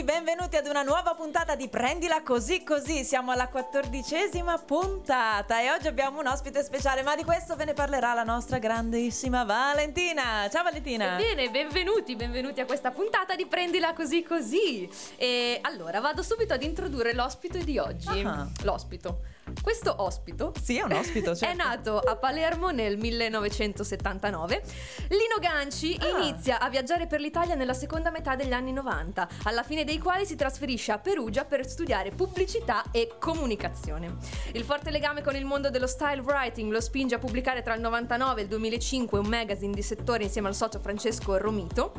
Bentornati, benvenuti ad una nuova puntata di Prendila così così. Siamo alla quattordicesima puntata e oggi abbiamo un ospite speciale, ma di questo ve ne parlerà la nostra grandissima Valentina. Ciao Valentina. Bene, benvenuti, benvenuti a questa puntata di Prendila così così. E allora vado subito ad introdurre l'ospite di oggi. Ah. L'ospito. Questo ospito Sì, è un ospite, certo. è nato a Palermo nel 1979. Lino Ganci Ah. inizia a viaggiare per l'Italia nella seconda metà degli anni 90, alla fine dei quali si trasferisce a Perugia per studiare pubblicità e comunicazione. Il forte legame con il mondo dello style writing lo spinge a pubblicare tra il 99 e il 2005 un magazine di settore insieme al socio Francesco Romito.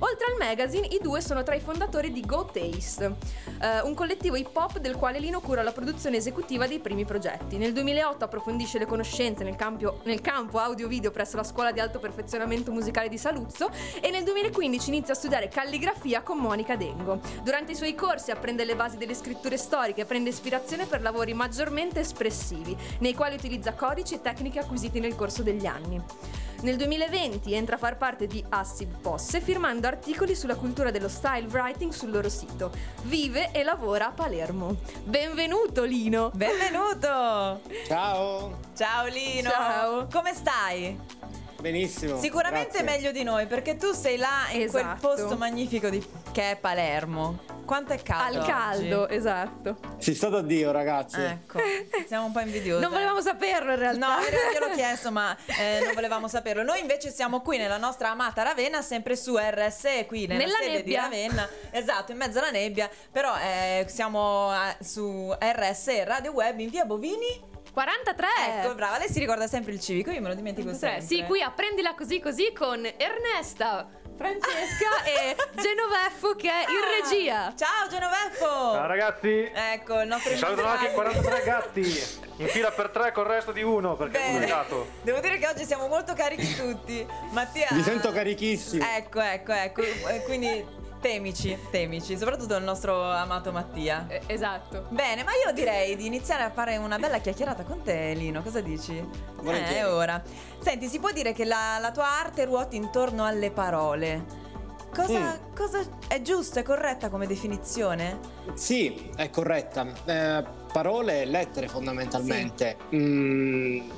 Oltre al magazine, i due sono tra i fondatori di Go Taste, eh, un collettivo hip hop del quale Lino cura la produzione esecutiva dei primi progetti. Nel 2008 approfondisce le conoscenze nel, campio- nel campo audio-video presso la scuola di alto perfezionamento musicale di Saluzzo e nel 2015 inizia a studiare calligrafia con Monica Dengo. Durante i suoi corsi apprende le basi delle scritture storiche e prende ispirazione per lavori maggiormente espressivi, nei quali utilizza codici e tecniche acquisiti nel corso degli anni. Nel 2020 entra a far parte di Assib Posse firmando articoli sulla cultura dello style writing sul loro sito. Vive e lavora a Palermo. Benvenuto Lino! Benvenuto. Ciao, Ciao Lino. Ciao. Come stai? benissimo. Sicuramente grazie. meglio di noi perché tu sei là in quel Esatto. posto magnifico di- che è Palermo. Quanto è caldo? Al caldo, oggi? esatto. Si sta da Dio, ragazzi. Ecco, siamo un po' invidiosi. Non volevamo saperlo in realtà. No, io gliel'ho chiesto, ma eh, non volevamo saperlo. Noi invece siamo qui nella nostra amata Ravenna, sempre su RSE, qui nella, Nella sede nebbia. di Ravenna. Esatto, in mezzo alla nebbia. Però eh, siamo eh, su RSE Radio Web in via Bovini. 43! Ecco, brava, lei si ricorda sempre il civico, io me lo dimentico 43. sempre. Sì, qui apprendila così così con Ernesta, Francesca e Genoveffo che è in regia. Ciao Genoveffo! Ciao ragazzi! Ecco, il nostro Mi salutano anche invitato. 43 gatti in fila per tre con il resto di uno perché uno è Bene. gatto. Devo dire che oggi siamo molto carichi tutti. Mattia. Vi sento carichissimi. Ecco, ecco, ecco. Quindi temici, temici, soprattutto il nostro amato Mattia. Eh, esatto. Bene, ma io direi di iniziare a fare una bella chiacchierata con te, Lino. Cosa dici? Volentieri. Eh, è ora. Senti, si può dire che la, la tua arte ruoti intorno alle parole. Cosa, Mm. cosa è giusta, è corretta come definizione? Sì, è corretta. Eh, parole e lettere fondamentalmente. Mm,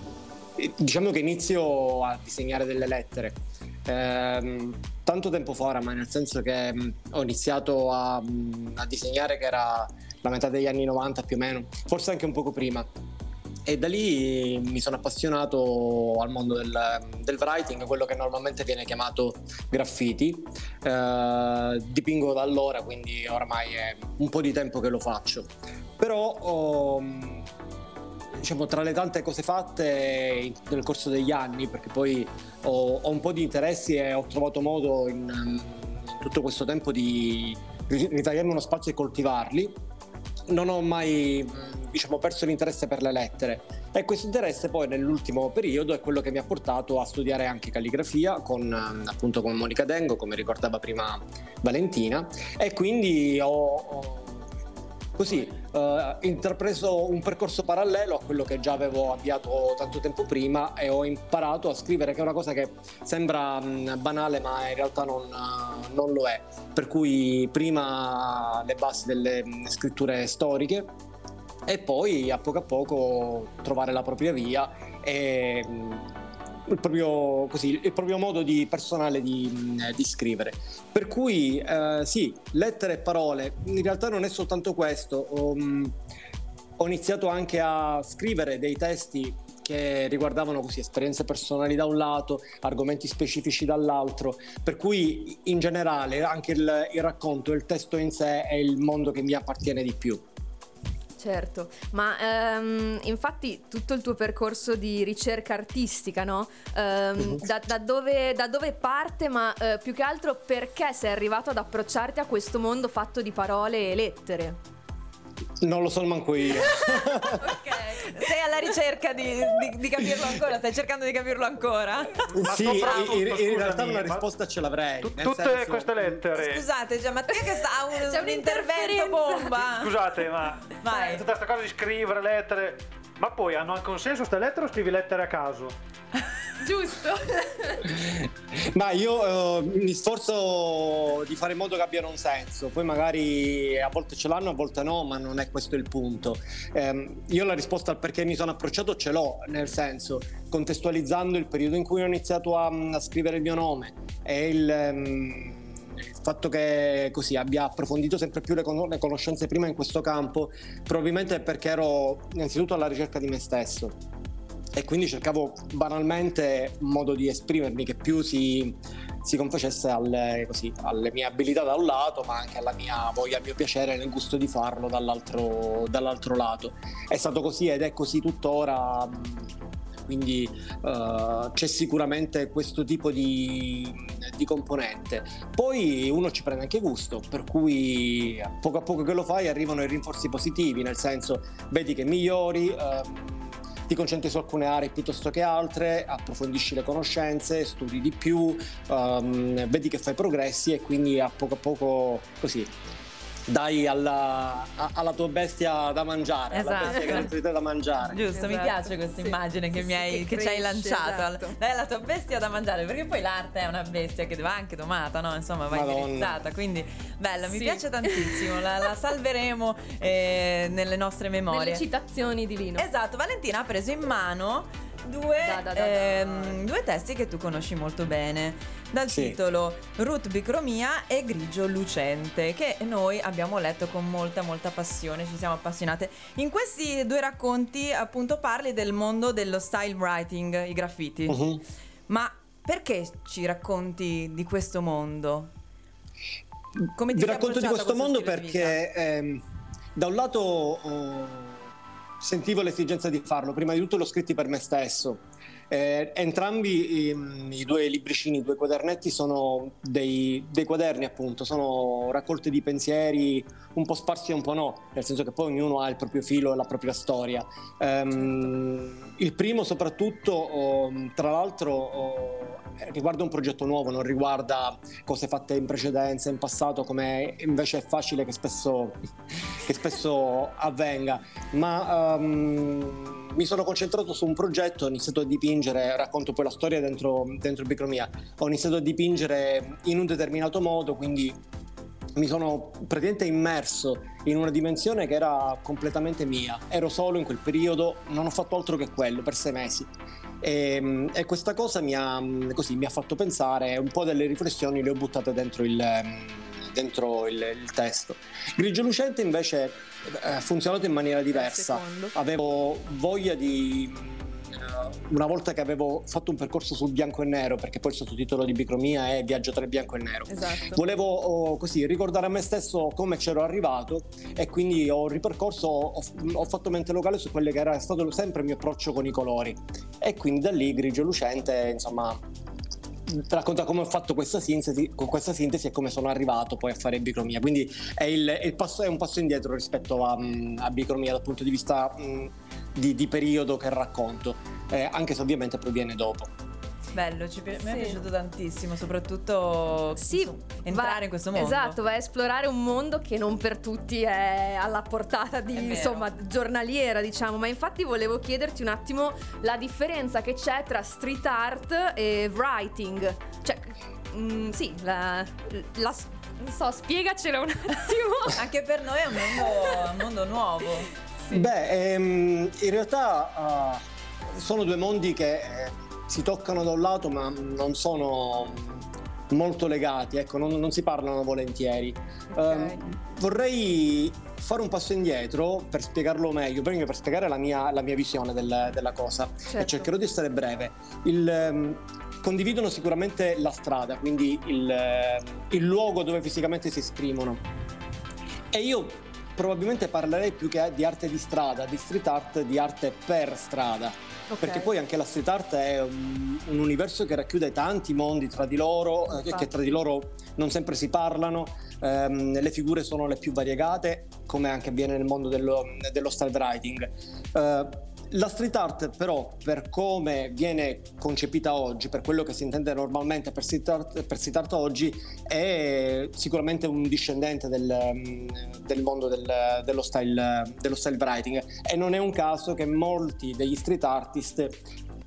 diciamo che inizio a disegnare delle lettere. Ehm, tanto tempo fa oramai, nel senso che mm, ho iniziato a, mm, a disegnare che era la metà degli anni 90 più o meno, forse anche un poco prima. E da lì mi sono appassionato al mondo del, del writing, quello che normalmente viene chiamato graffiti. Eh, dipingo da allora, quindi oramai è un po' di tempo che lo faccio. Però ho, diciamo, tra le tante cose fatte nel corso degli anni, perché poi ho, ho un po' di interessi e ho trovato modo in, tutto questo tempo di ri- ritagliarmi uno spazio e coltivarli, non ho mai diciamo, perso l'interesse per le lettere. E questo interesse poi nell'ultimo periodo è quello che mi ha portato a studiare anche calligrafia con appunto con Monica Dengo come ricordava prima Valentina e quindi ho, ho così eh, intrapreso un percorso parallelo a quello che già avevo avviato tanto tempo prima e ho imparato a scrivere che è una cosa che sembra mh, banale ma in realtà non, eh, non lo è. Per cui prima le basi delle mh, scritture storiche e poi a poco a poco trovare la propria via e mh, il proprio, così, il proprio modo di, personale di, di scrivere. Per cui eh, sì, lettere e parole, in realtà non è soltanto questo, ho, ho iniziato anche a scrivere dei testi che riguardavano così esperienze personali da un lato, argomenti specifici dall'altro, per cui in generale anche il, il racconto, il testo in sé è il mondo che mi appartiene di più. Certo, ma ehm, infatti tutto il tuo percorso di ricerca artistica, no? Mhm. da, da dove, da dove parte, ma eh, più che altro perché sei arrivato ad approcciarti a questo mondo fatto di parole e lettere? Non lo so manco io. ok. Sei alla ricerca di, di- di capirlo ancora? Stai cercando di capirlo ancora? Ma sì, soprattutto, in, in realtà una ma- risposta ce l'avrei. Tu- nel tutte senso- queste lettere. Scusate, cioè, Mattia che sta ha un, C'è un intervento bomba. Scusate, ma Vai. tutta questa cosa di scrivere lettere, ma poi hanno anche un senso queste lettere o scrivi lettere a caso? Giusto. Ma io eh, mi sforzo di fare in modo che abbiano un senso, poi magari a volte ce l'hanno, a volte no, ma non è questo il punto. Ehm, io la risposta al perché mi sono approcciato ce l'ho, nel senso, contestualizzando il periodo in cui ho iniziato a, a scrivere il mio nome e il... Um, il fatto che così abbia approfondito sempre più le, con- le, conoscenze prima in questo campo, probabilmente è perché ero innanzitutto alla ricerca di me stesso e quindi cercavo banalmente un modo di esprimermi che più si, si confacesse alle, così, alle, mie abilità da un lato, ma anche alla mia voglia, al mio piacere nel gusto di farlo dall'altro, dall'altro lato. È stato così ed è così tuttora quindi uh, c'è sicuramente questo tipo di, di, componente. Poi uno ci prende anche gusto, per cui poco a poco che lo fai arrivano i rinforzi positivi, nel senso vedi che migliori. Uh, ti concentri su alcune aree piuttosto che altre, approfondisci le conoscenze, studi di più, um, vedi che fai progressi e quindi a poco a poco così dai alla, alla, tua bestia da mangiare, esatto. alla bestia che non ti da mangiare. Giusto, esatto. mi piace questa sì. immagine che, sì, mi hai, che, che ci hai lanciato. Esatto. Dai alla tua bestia da mangiare, perché poi l'arte è una bestia che va anche domata, no? Insomma, va Madonna. indirizzata. Quindi bella, mi piace tantissimo. La, la salveremo eh, nelle nostre memorie. Nelle citazioni di Lino. Esatto, Valentina ha preso in mano due, da, da, da, ehm, due testi che tu conosci molto bene dal sì. titolo Ruth Bicromia e Grigio Lucente, che noi abbiamo letto con molta molta passione, ci siamo appassionate. In questi due racconti appunto parli del mondo dello style writing, i graffiti. Uh-huh. Ma perché ci racconti di questo mondo? Come ti Vi racconto di questo mondo perché ehm, da un lato oh, sentivo l'esigenza di farlo, prima di tutto l'ho scritto per me stesso eh, entrambi i, i, due libricini, i due quadernetti sono dei, dei, quaderni appunto, sono raccolte di pensieri un po' sparsi e un po' no, nel senso che poi ognuno ha il proprio filo e la propria storia. Um, il primo soprattutto, oh, tra l'altro, oh, riguarda un progetto nuovo, non riguarda cose fatte in precedenza, in passato, come invece è facile che spesso, che spesso avvenga, ma um, mi sono concentrato su un progetto, ho iniziato a dipingere, racconto poi la storia dentro, dentro Bicromia, ho iniziato a dipingere in un determinato modo, quindi mi sono praticamente immerso in una dimensione che era completamente mia. Ero solo in quel periodo, non ho fatto altro che quello per sei mesi. E, e questa cosa mi ha, così, mi ha, fatto pensare, un po' delle riflessioni le ho buttate dentro il, dentro il, il testo. Grigio Lucente invece ha funzionato in maniera diversa. Avevo voglia di una volta che avevo fatto un percorso sul bianco e nero, perché poi il sottotitolo di Bicromia è Viaggio tra il bianco e il nero, esatto. volevo oh, così ricordare a me stesso come c'ero arrivato e quindi ho ripercorso, ho, ho fatto mente locale su quello che era stato sempre il mio approccio con i colori e quindi da lì grigio lucente, insomma, racconta come ho fatto questa sintesi, con questa sintesi e come sono arrivato poi a fare bicromia. Quindi è, il, il passo, è un passo indietro rispetto a, a bicromia dal punto di vista mh, di, di periodo che racconto, eh, anche se ovviamente proviene dopo. Bello, ci, sì. mi è piaciuto tantissimo, soprattutto sì, entrare va, in questo mondo. Esatto, va a esplorare un mondo che non per tutti è alla portata di, insomma, giornaliera, diciamo. Ma infatti volevo chiederti un attimo la differenza che c'è tra street art e writing. Cioè, mm, sì, la, la, non so, spiegacelo un attimo. Anche per noi è un mondo, un mondo nuovo. Sì. Beh, ehm, in realtà uh, sono due mondi che eh, si toccano da un lato ma non sono molto legati, ecco, non, non si parlano volentieri. Okay. Uh, vorrei fare un passo indietro per spiegarlo meglio, prima per spiegare la mia, la mia visione del, della cosa certo. e cercherò di essere breve. Il, um, condividono sicuramente la strada, quindi il, il luogo dove fisicamente si esprimono. E io probabilmente parlerei più che di arte di strada, di street art, di arte per strada. Okay. Perché poi anche la street art è un, un, universo che racchiude tanti mondi tra di loro, eh, che tra di loro non sempre si parlano, ehm, le figure sono le più variegate, come anche avviene nel mondo dello, dello writing. Eh, la street art però per come viene concepita oggi, per quello che si intende normalmente per street art, per street art oggi, è sicuramente un discendente del, del mondo del, dello, style, dello style writing. E non è un caso che molti degli street artist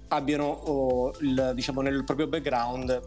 abbiano oh, il, diciamo, nel proprio background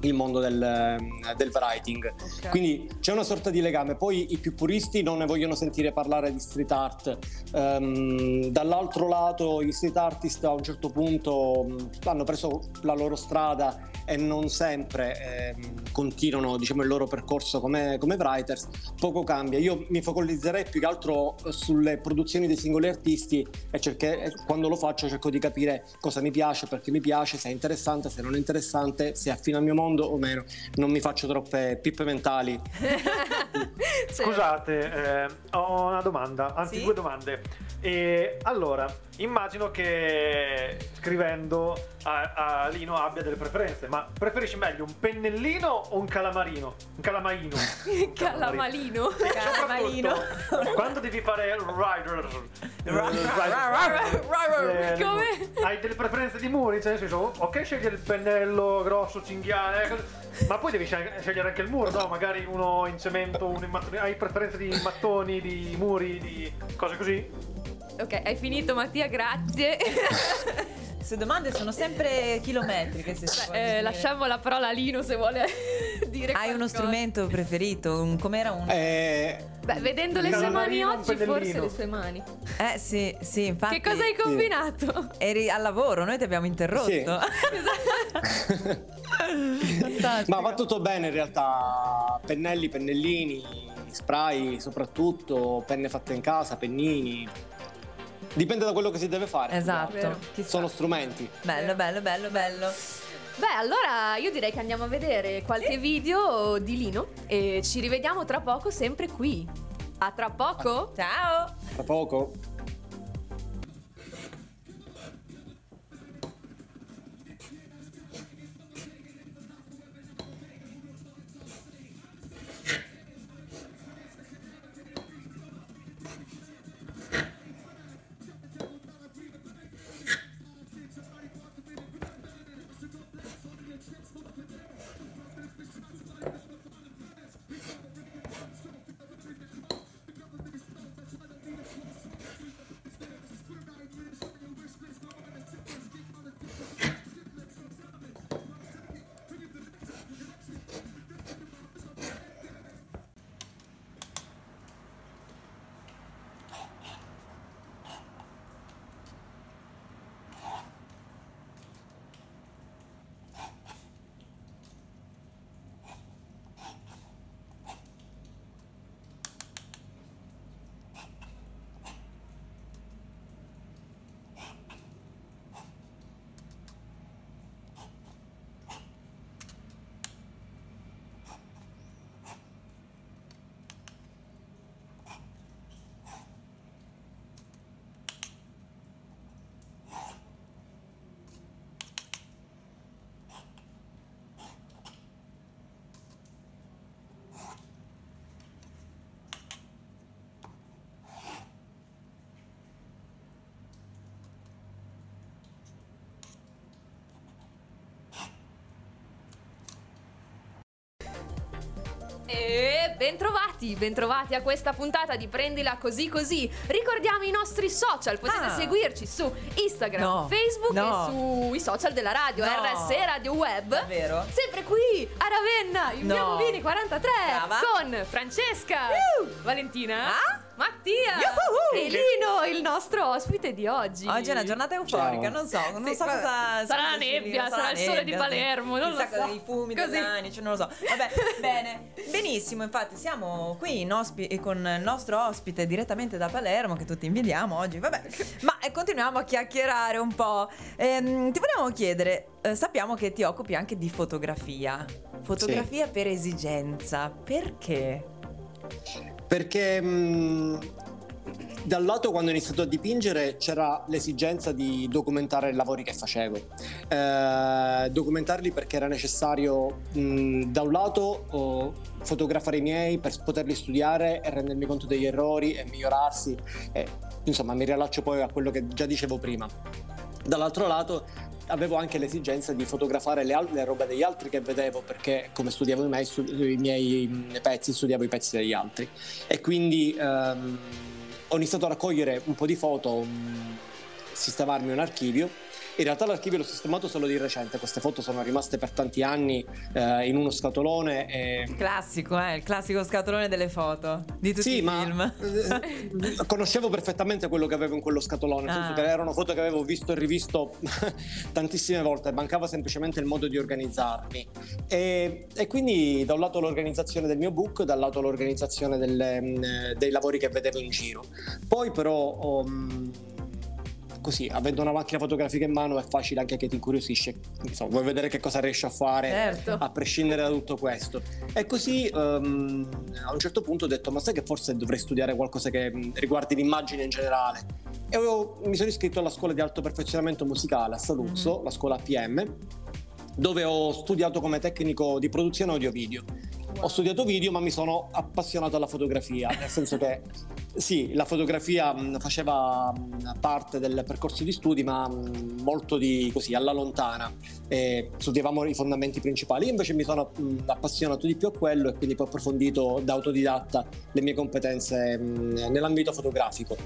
il mondo del, del writing. Ok. Quindi c'è una sorta di legame. Poi i più puristi non ne vogliono sentire parlare di street art. Ehm, dall'altro lato, gli street artist a un certo punto mh, hanno preso la loro strada e non sempre ehm, continuano diciamo, il loro percorso come, come writers. Poco cambia. Io mi focalizzerei più che altro sulle produzioni dei singoli artisti e cerche- quando lo faccio cerco di capire cosa mi piace, perché mi piace, se è interessante, se non è interessante, se affina al mio mondo o meno. Non mi faccio troppe pippe mentali. Scusate, eh, ho una domanda, anzi Sì? due domande. E allora, immagino che scrivendo a, a Lino abbia delle preferenze, ma preferisci meglio un pennellino o un calamarino? Un calamaino? Un Calamalino. Calamarino. soprattutto, quando devi fare il rider, Come? hai delle preferenze di muri, cioè nel senso, ok, scegli il pennello grosso, cinghiale, eh, ma poi devi sceg- scegliere anche il muro, no? Magari uno in cemento, uno in mattoni. Hai preferenze di mattoni, di muri, di cose così? Ok, hai finito Mattia, grazie. Queste domande sono sempre chilometriche. Se può Eh, lasciamo la parola a Lino se vuole dire Hai uno qualcosa. strumento preferito? Un, com'era un... Eh, Beh, vedendo le sue mani oggi, forse le sue mani. Eh sì, sì, infatti. Che cosa hai combinato? Eri al lavoro, noi ti abbiamo interrotto. Sì. Fantastico. Ma va tutto bene in realtà, pennelli, pennellini, spray soprattutto, penne fatte in casa, pennini. Dipende da quello che si deve fare. Esatto. Sono strumenti. Bello, bello, bello, bello. Beh, allora io direi che andiamo a vedere qualche video di Lino e ci rivediamo tra poco sempre qui. A tra poco? Ciao. Tra poco. Bentrovati, bentrovati a questa puntata di Prendila Così Così. Ricordiamo i nostri social, potete Ah. seguirci su Instagram, No, Facebook no. e sui social della radio, No. RSE Radio Web. Davvero? Sempre qui a Ravenna, in via No. Bovini 43, Brava. con Francesca, Valentina, Ah? Mattia Yuhu! e Lino, il nostro ospite di oggi. Oggi è una giornata euforica, Ciao. non so, non Sì, so cosa... Sarà la nebbia, sarà sarà il sole di nebbia, Palermo, non lo so. i fumi Così. dell'anice, non lo so. Vabbè, bene, benissimo, infatti siamo qui in ospi- con il nostro ospite direttamente da Palermo, che tutti invidiamo oggi, vabbè. Ma eh, continuiamo a chiacchierare un po'. Ehm, ti volevamo chiedere, eh, sappiamo che ti occupi anche di fotografia. Fotografia per esigenza, perché? Perché mh, da un lato quando ho iniziato a dipingere c'era l'esigenza di documentare i lavori che facevo. Eh, documentarli perché era necessario mh, da un lato oh, fotografare i miei per poterli studiare e rendermi conto degli errori e migliorarsi. E, insomma, mi riallaccio poi a quello che già dicevo prima. Dall'altro lato avevo anche l'esigenza di fotografare le, le robe degli altri che vedevo perché come studiavo i miei, stu- i miei mh, pezzi, studiavo i pezzi degli altri. E quindi ehm, ho iniziato a raccogliere un po' di foto, sistemarmi un archivio In realtà l'archivio l'ho sistemato solo di recente, queste foto sono rimaste per tanti anni eh, in uno scatolone. E... Classico, eh? il classico scatolone delle foto di tutti sì, i film. Ma, eh, conoscevo perfettamente quello che avevo in quello scatolone, ah. erano foto che avevo visto e rivisto tantissime volte, mancava semplicemente il modo di organizzarmi. E, e quindi da un lato l'organizzazione del mio book, dal lato l'organizzazione delle, mm, dei lavori che vedevo in giro. Poi però... Um, così, avendo una macchina fotografica in mano è facile anche che ti incuriosisce, insomma, vuoi vedere che cosa riesci a fare certo. a prescindere da tutto questo. E così um, a un certo punto ho detto, ma sai che forse dovrei studiare qualcosa che riguardi l'immagine in generale? E ho, mi sono iscritto alla scuola di alto perfezionamento musicale a Saluzzo, mm-hmm. la scuola APM, dove ho studiato come tecnico di produzione audio-video. Ho studiato video, ma mi sono appassionato alla fotografia, nel senso che sì, la fotografia mh, faceva mh, parte del percorso di studi, ma mh, molto di così alla lontana. E studiavamo i fondamenti principali. Io invece mi sono appassionato di più a quello e quindi poi ho approfondito da autodidatta le mie competenze nell'ambito fotografico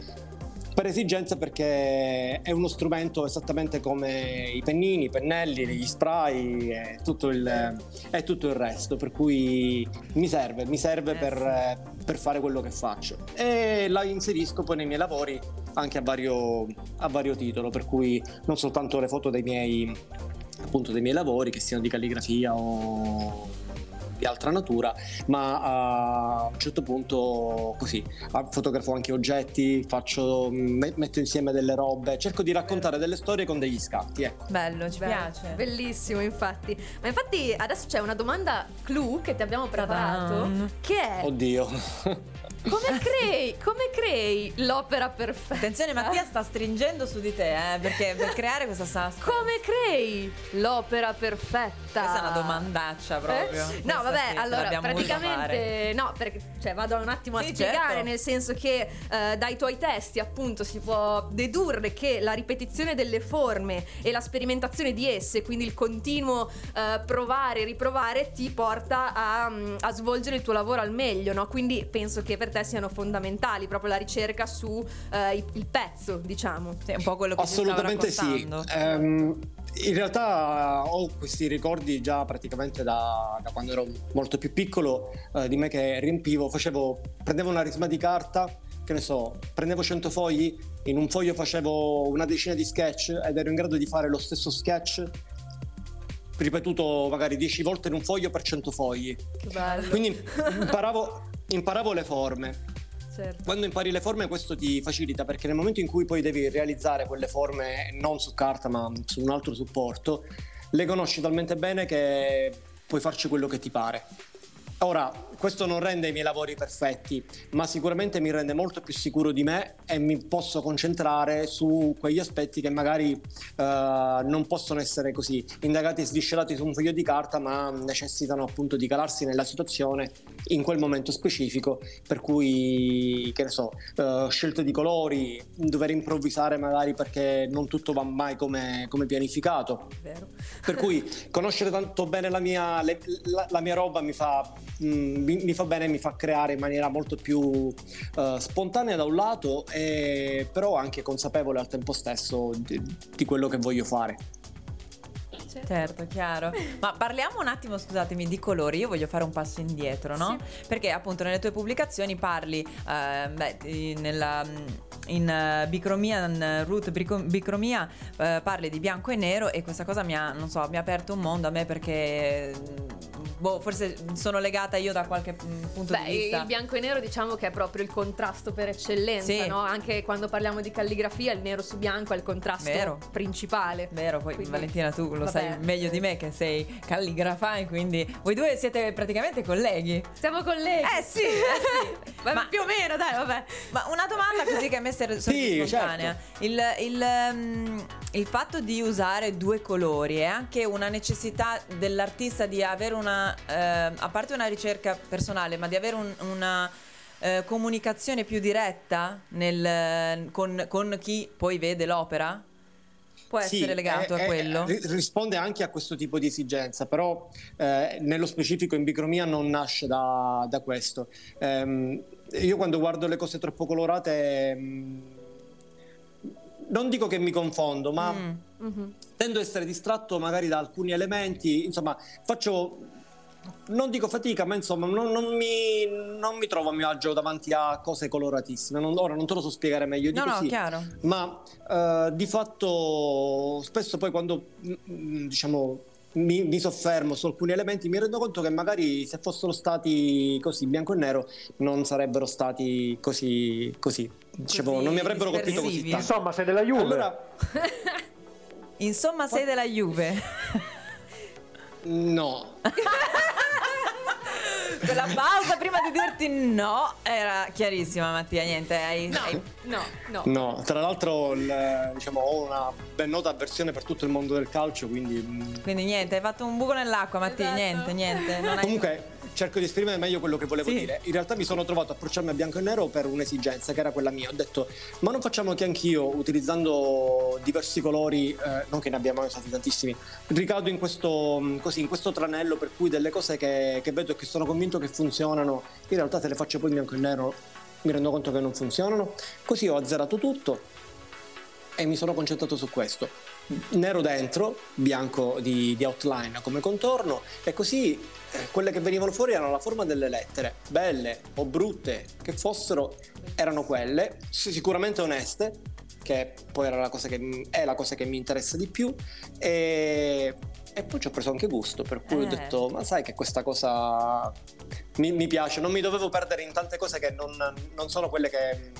per esigenza perché è uno strumento esattamente come i pennini, i pennelli, gli spray e tutto il, e tutto il resto, per cui mi serve, mi serve per, per, fare quello che faccio. E la inserisco poi nei miei lavori anche a vario, a vario titolo, per cui non soltanto le foto dei miei, appunto, dei miei lavori, che siano di calligrafia o di altra natura, ma a un certo punto così fotografo anche oggetti, faccio, metto insieme delle robe, cerco di raccontare delle storie con degli scatti. Ecco. Bello, ci Bello. piace. Bellissimo, infatti. Ma infatti adesso c'è una domanda clou che ti abbiamo preparato, che è... Oddio. Come crei, come crei l'opera perfetta? Attenzione, Mattia sta stringendo su di te, eh, perché per creare questa sastra. Come crei l'opera perfetta? Questa è una domandaccia proprio. Eh? No, vabbè, sì, allora praticamente no, perché cioè, vado un attimo a sì, spiegare, certo. nel senso che eh, dai tuoi testi, appunto, si può dedurre che la ripetizione delle forme e la sperimentazione di esse, quindi il continuo eh, provare e riprovare, ti porta a, a, svolgere il tuo lavoro al meglio, no? Quindi penso che per te siano fondamentali, proprio la ricerca su eh, il pezzo, diciamo. Sì, un po' quello che Assolutamente sì. Um, in realtà ho questi ricordi già praticamente da, da quando ero molto più piccolo uh, di me che riempivo, facevo, prendevo una risma di carta, che ne so, prendevo 100 fogli, in un foglio facevo una decina di sketch ed ero in grado di fare lo stesso sketch ripetuto magari 10 volte in un foglio per 100 fogli. Che bello. Quindi imparavo imparavo le forme. Certo. Quando impari le forme questo ti facilita perché nel momento in cui poi devi realizzare quelle forme non su carta ma su un altro supporto, le conosci talmente bene che puoi farci quello che ti pare. Ora, questo non rende i miei lavori perfetti, ma sicuramente mi rende molto più sicuro di me e mi posso concentrare su quegli aspetti che magari uh, non possono essere così indagati e sviscerati su un foglio di carta, ma necessitano appunto di calarsi nella situazione in quel momento specifico, per cui, che ne so, uh, scelte di colori, dover improvvisare magari perché non tutto va mai come, come pianificato. Vero. Per cui conoscere tanto bene la mia, le, la, la mia roba mi fa mh, mm, mi, mi, fa bene, mi fa creare in maniera molto più uh, spontanea da un lato, e, però anche consapevole al tempo stesso di, di quello che voglio fare. Certo, chiaro. Ma parliamo un attimo, scusatemi, di colori. Io voglio fare un passo indietro, no? Sì. Perché appunto nelle tue pubblicazioni parli, eh, beh, nella, in uh, bicromia, in root bicromia, uh, parli di bianco e nero e questa cosa mi ha, non so, mi ha aperto un mondo a me perché boh, forse sono legata io da qualche mm, punto Beh, di vista. Il bianco e nero diciamo che è proprio il contrasto per eccellenza, sì. no? Anche quando parliamo di calligrafia, il nero su bianco è il contrasto Vero. principale. Vero, poi quindi, Valentina tu lo vabbè, sai meglio di me che sei calligrafa e quindi voi due siete praticamente colleghi. Siamo colleghi. Eh sì, eh sì. ma, più o meno, dai, vabbè. Ma una domanda così che a me serve sì, spontanea. Certo. Il, il, um, il fatto di usare due colori è anche una necessità dell'artista di avere una eh, a parte una ricerca personale, ma di avere un, una eh, comunicazione più diretta nel, con, con chi poi vede l'opera? può sì, essere legato è, a quello? È, risponde anche a questo tipo di esigenza, però eh, nello specifico in bicromia non nasce da, da questo. Um, io quando guardo le cose troppo colorate... Um, non dico che mi confondo, ma mm. Mhm. tendo a essere distratto magari da alcuni elementi, insomma, faccio, non dico fatica, ma insomma, non, non mi, non mi trovo a mio agio davanti a cose coloratissime. Non- ora non te lo so spiegare meglio di No, no, così. chiaro. ma eh, di fatto spesso poi quando mm, diciamo mi, mi soffermo su alcuni elementi mi rendo conto che magari se fossero stati così bianco e nero non sarebbero stati così così Dicevo, Così non mi avrebbero colpito così tanto Insomma, sei della Juve. allora Insomma, sei della Juve. no Quella pausa prima di dirti no era chiarissima, Mattia. Niente, hai. No, hai- no, no. no tra l'altro il- diciamo, ho una ben nota avversione per tutto il mondo del calcio quindi mm, Quindi niente, hai fatto un buco nell'acqua, Mattia. Esatto. Niente, niente. Non hai... Comunque cerco di esprimere meglio quello che volevo Sì. dire. In realtà mi sono trovato a approcciarmi a bianco e nero per un'esigenza che era quella mia. Ho detto, ma non facciamo che anch'io, utilizzando diversi colori, eh, non che ne abbiamo usati tantissimi, ricado in questo, mh, così, in questo tranello per cui delle cose che, che vedo e che sono convinto che funzionano, in realtà se le faccio poi in bianco e nero mi rendo conto che non funzionano. Così ho azzerato tutto e mi sono concentrato su questo. Nero dentro, bianco di, di outline come contorno e così quelle che venivano fuori erano la forma delle lettere, belle o brutte che fossero, erano quelle, sicuramente oneste, che poi era la cosa che, è la cosa che mi interessa di più e, e poi ci ho preso anche gusto, per cui ho Eh. detto, ma sai che questa cosa mi, mi piace, non mi dovevo perdere in tante cose che non, non sono quelle che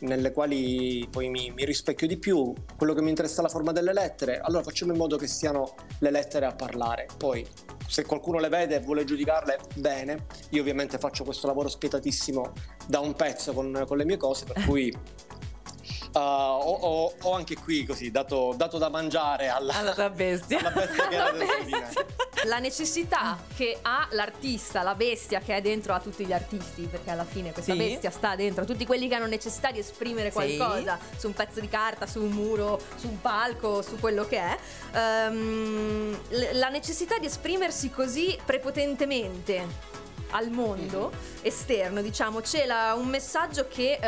nelle quali poi mi, mi rispecchio di più, quello che mi interessa è la forma delle lettere, allora facciamo in modo che siano le lettere a parlare. Poi se qualcuno le vede e vuole giudicarle, bene, io ovviamente faccio questo lavoro spietatissimo da un pezzo con, con le mie cose, per cui uh, ho, ho- ho anche qui così dato, dato da mangiare alla, Alla bestia. alla bestia che era me. La necessità che ha l'artista, la bestia che è dentro a tutti gli artisti, perché alla fine questa Sì. bestia sta dentro a tutti quelli che hanno necessità di esprimere Sì. qualcosa su un pezzo di carta, su un muro, su un palco, su quello che è. L- la necessità di esprimersi così prepotentemente al mondo esterno, diciamo, cela un messaggio che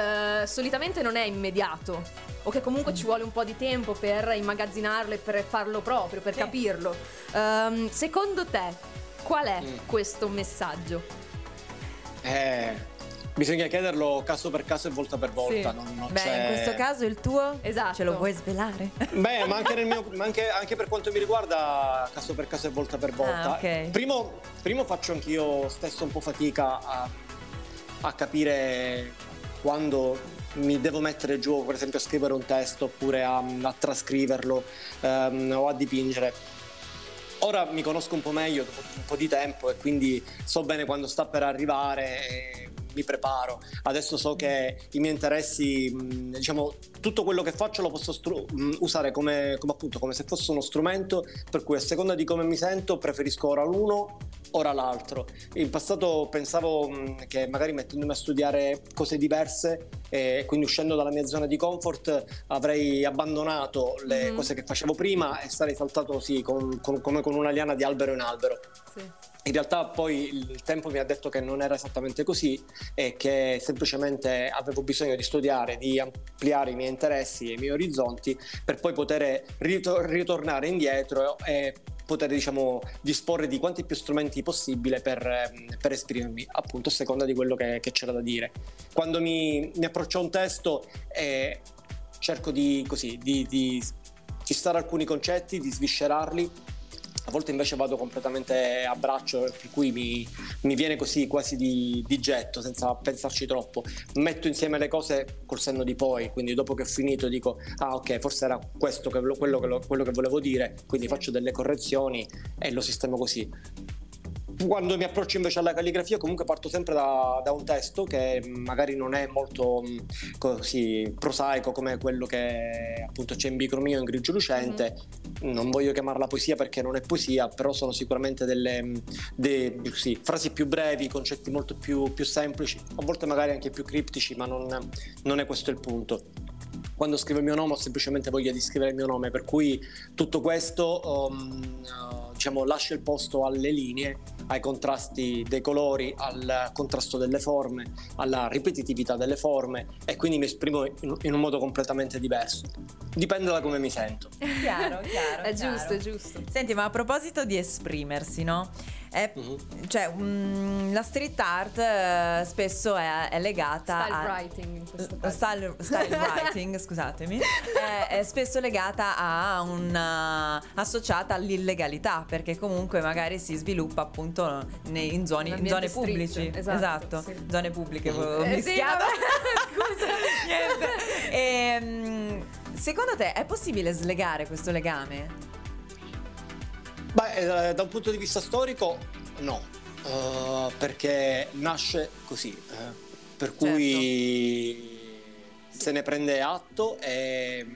eh, solitamente non è immediato o che comunque ci vuole un po' di tempo per immagazzinarlo e per farlo proprio, per Sì. capirlo. Ehm, secondo te, qual è Mm. questo messaggio? Eh, bisogna chiederlo caso per caso e volta per volta. Sì. non- non Beh, c'è- in questo caso il tuo Esatto. ce lo vuoi svelare? Beh, ma anche, nel mio- ma anche- anche per quanto mi riguarda, caso per caso e volta per volta. Ah, ok. primo, primo faccio anch'io stesso un po' fatica a, a capire quando mi devo mettere giù, per esempio, a scrivere un testo oppure a, a trascriverlo ehm, o a dipingere. Ora mi conosco un po' meglio dopo un po' di tempo e quindi so bene quando sta per arrivare e mi preparo. Adesso so che i miei interessi, mh, diciamo, tutto quello che faccio lo posso stru- mh, usare come, come appunto come se fosse uno strumento, per cui a seconda di come mi sento preferisco ora l'uno, ora l'altro. In passato pensavo mh, che magari mettendomi a studiare cose diverse e quindi uscendo dalla mia zona di comfort avrei abbandonato le Mhm. cose che facevo prima e sarei saltato sì, con- con- come con una liana di albero in albero. In realtà poi il tempo mi ha detto che non era esattamente così e che semplicemente avevo bisogno di studiare, di ampliare i miei interessi e i miei orizzonti per poi poter rito- ritornare indietro e poter diciamo disporre di quanti più strumenti possibile per, per esprimermi appunto a seconda di quello che, che c'era da dire. Quando mi, mi approccio a un testo eh, cerco di così di, di fissare alcuni concetti, di sviscerarli a volte invece vado completamente a braccio, per cui mi, mi viene così quasi di, di getto, senza pensarci troppo. Metto insieme le cose col senno di poi, quindi dopo che ho finito dico, ah ok, forse era questo che, quello, che, lo- quello che volevo dire, quindi faccio delle correzioni e lo sistemo così. Quando mi approccio invece alla calligrafia comunque parto sempre da, da un testo che magari non è molto mh, così prosaico come quello che appunto c'è in bicromio in grigio lucente non voglio chiamarla poesia perché non è poesia, però sono sicuramente delle mh, de- sì, frasi più brevi, concetti molto più, più semplici, a volte magari anche più criptici, ma non, non è questo il punto. Quando scrivo il mio nome ho semplicemente voglia di scrivere il mio nome, per cui tutto questo um, uh, diciamo, lascia il posto alle linee, ai contrasti dei colori, al contrasto delle forme, alla ripetitività delle forme e quindi mi esprimo in, in un modo completamente diverso. Dipende da come mi sento. Chiaro, chiaro. È chiaro. giusto, è giusto. Senti, ma a proposito di esprimersi, no? È- Mhm. Cioè, mm, la street art eh, spesso è, è legata Style a... writing in questo Lo caso. Style, style writing, scusatemi, è, è spesso legata a una associata all'illegalità, perché comunque magari si sviluppa appunto nei- in, zone, in zone street, pubblici. esatto, sì. zone pubbliche. ho Eh, sì, mischiato. vabbè, scusa. Niente. Ehm, secondo te è possibile slegare questo legame? Beh, eh, da un punto di vista storico, no, Eh, perché nasce così, eh, per cui se ne prende atto e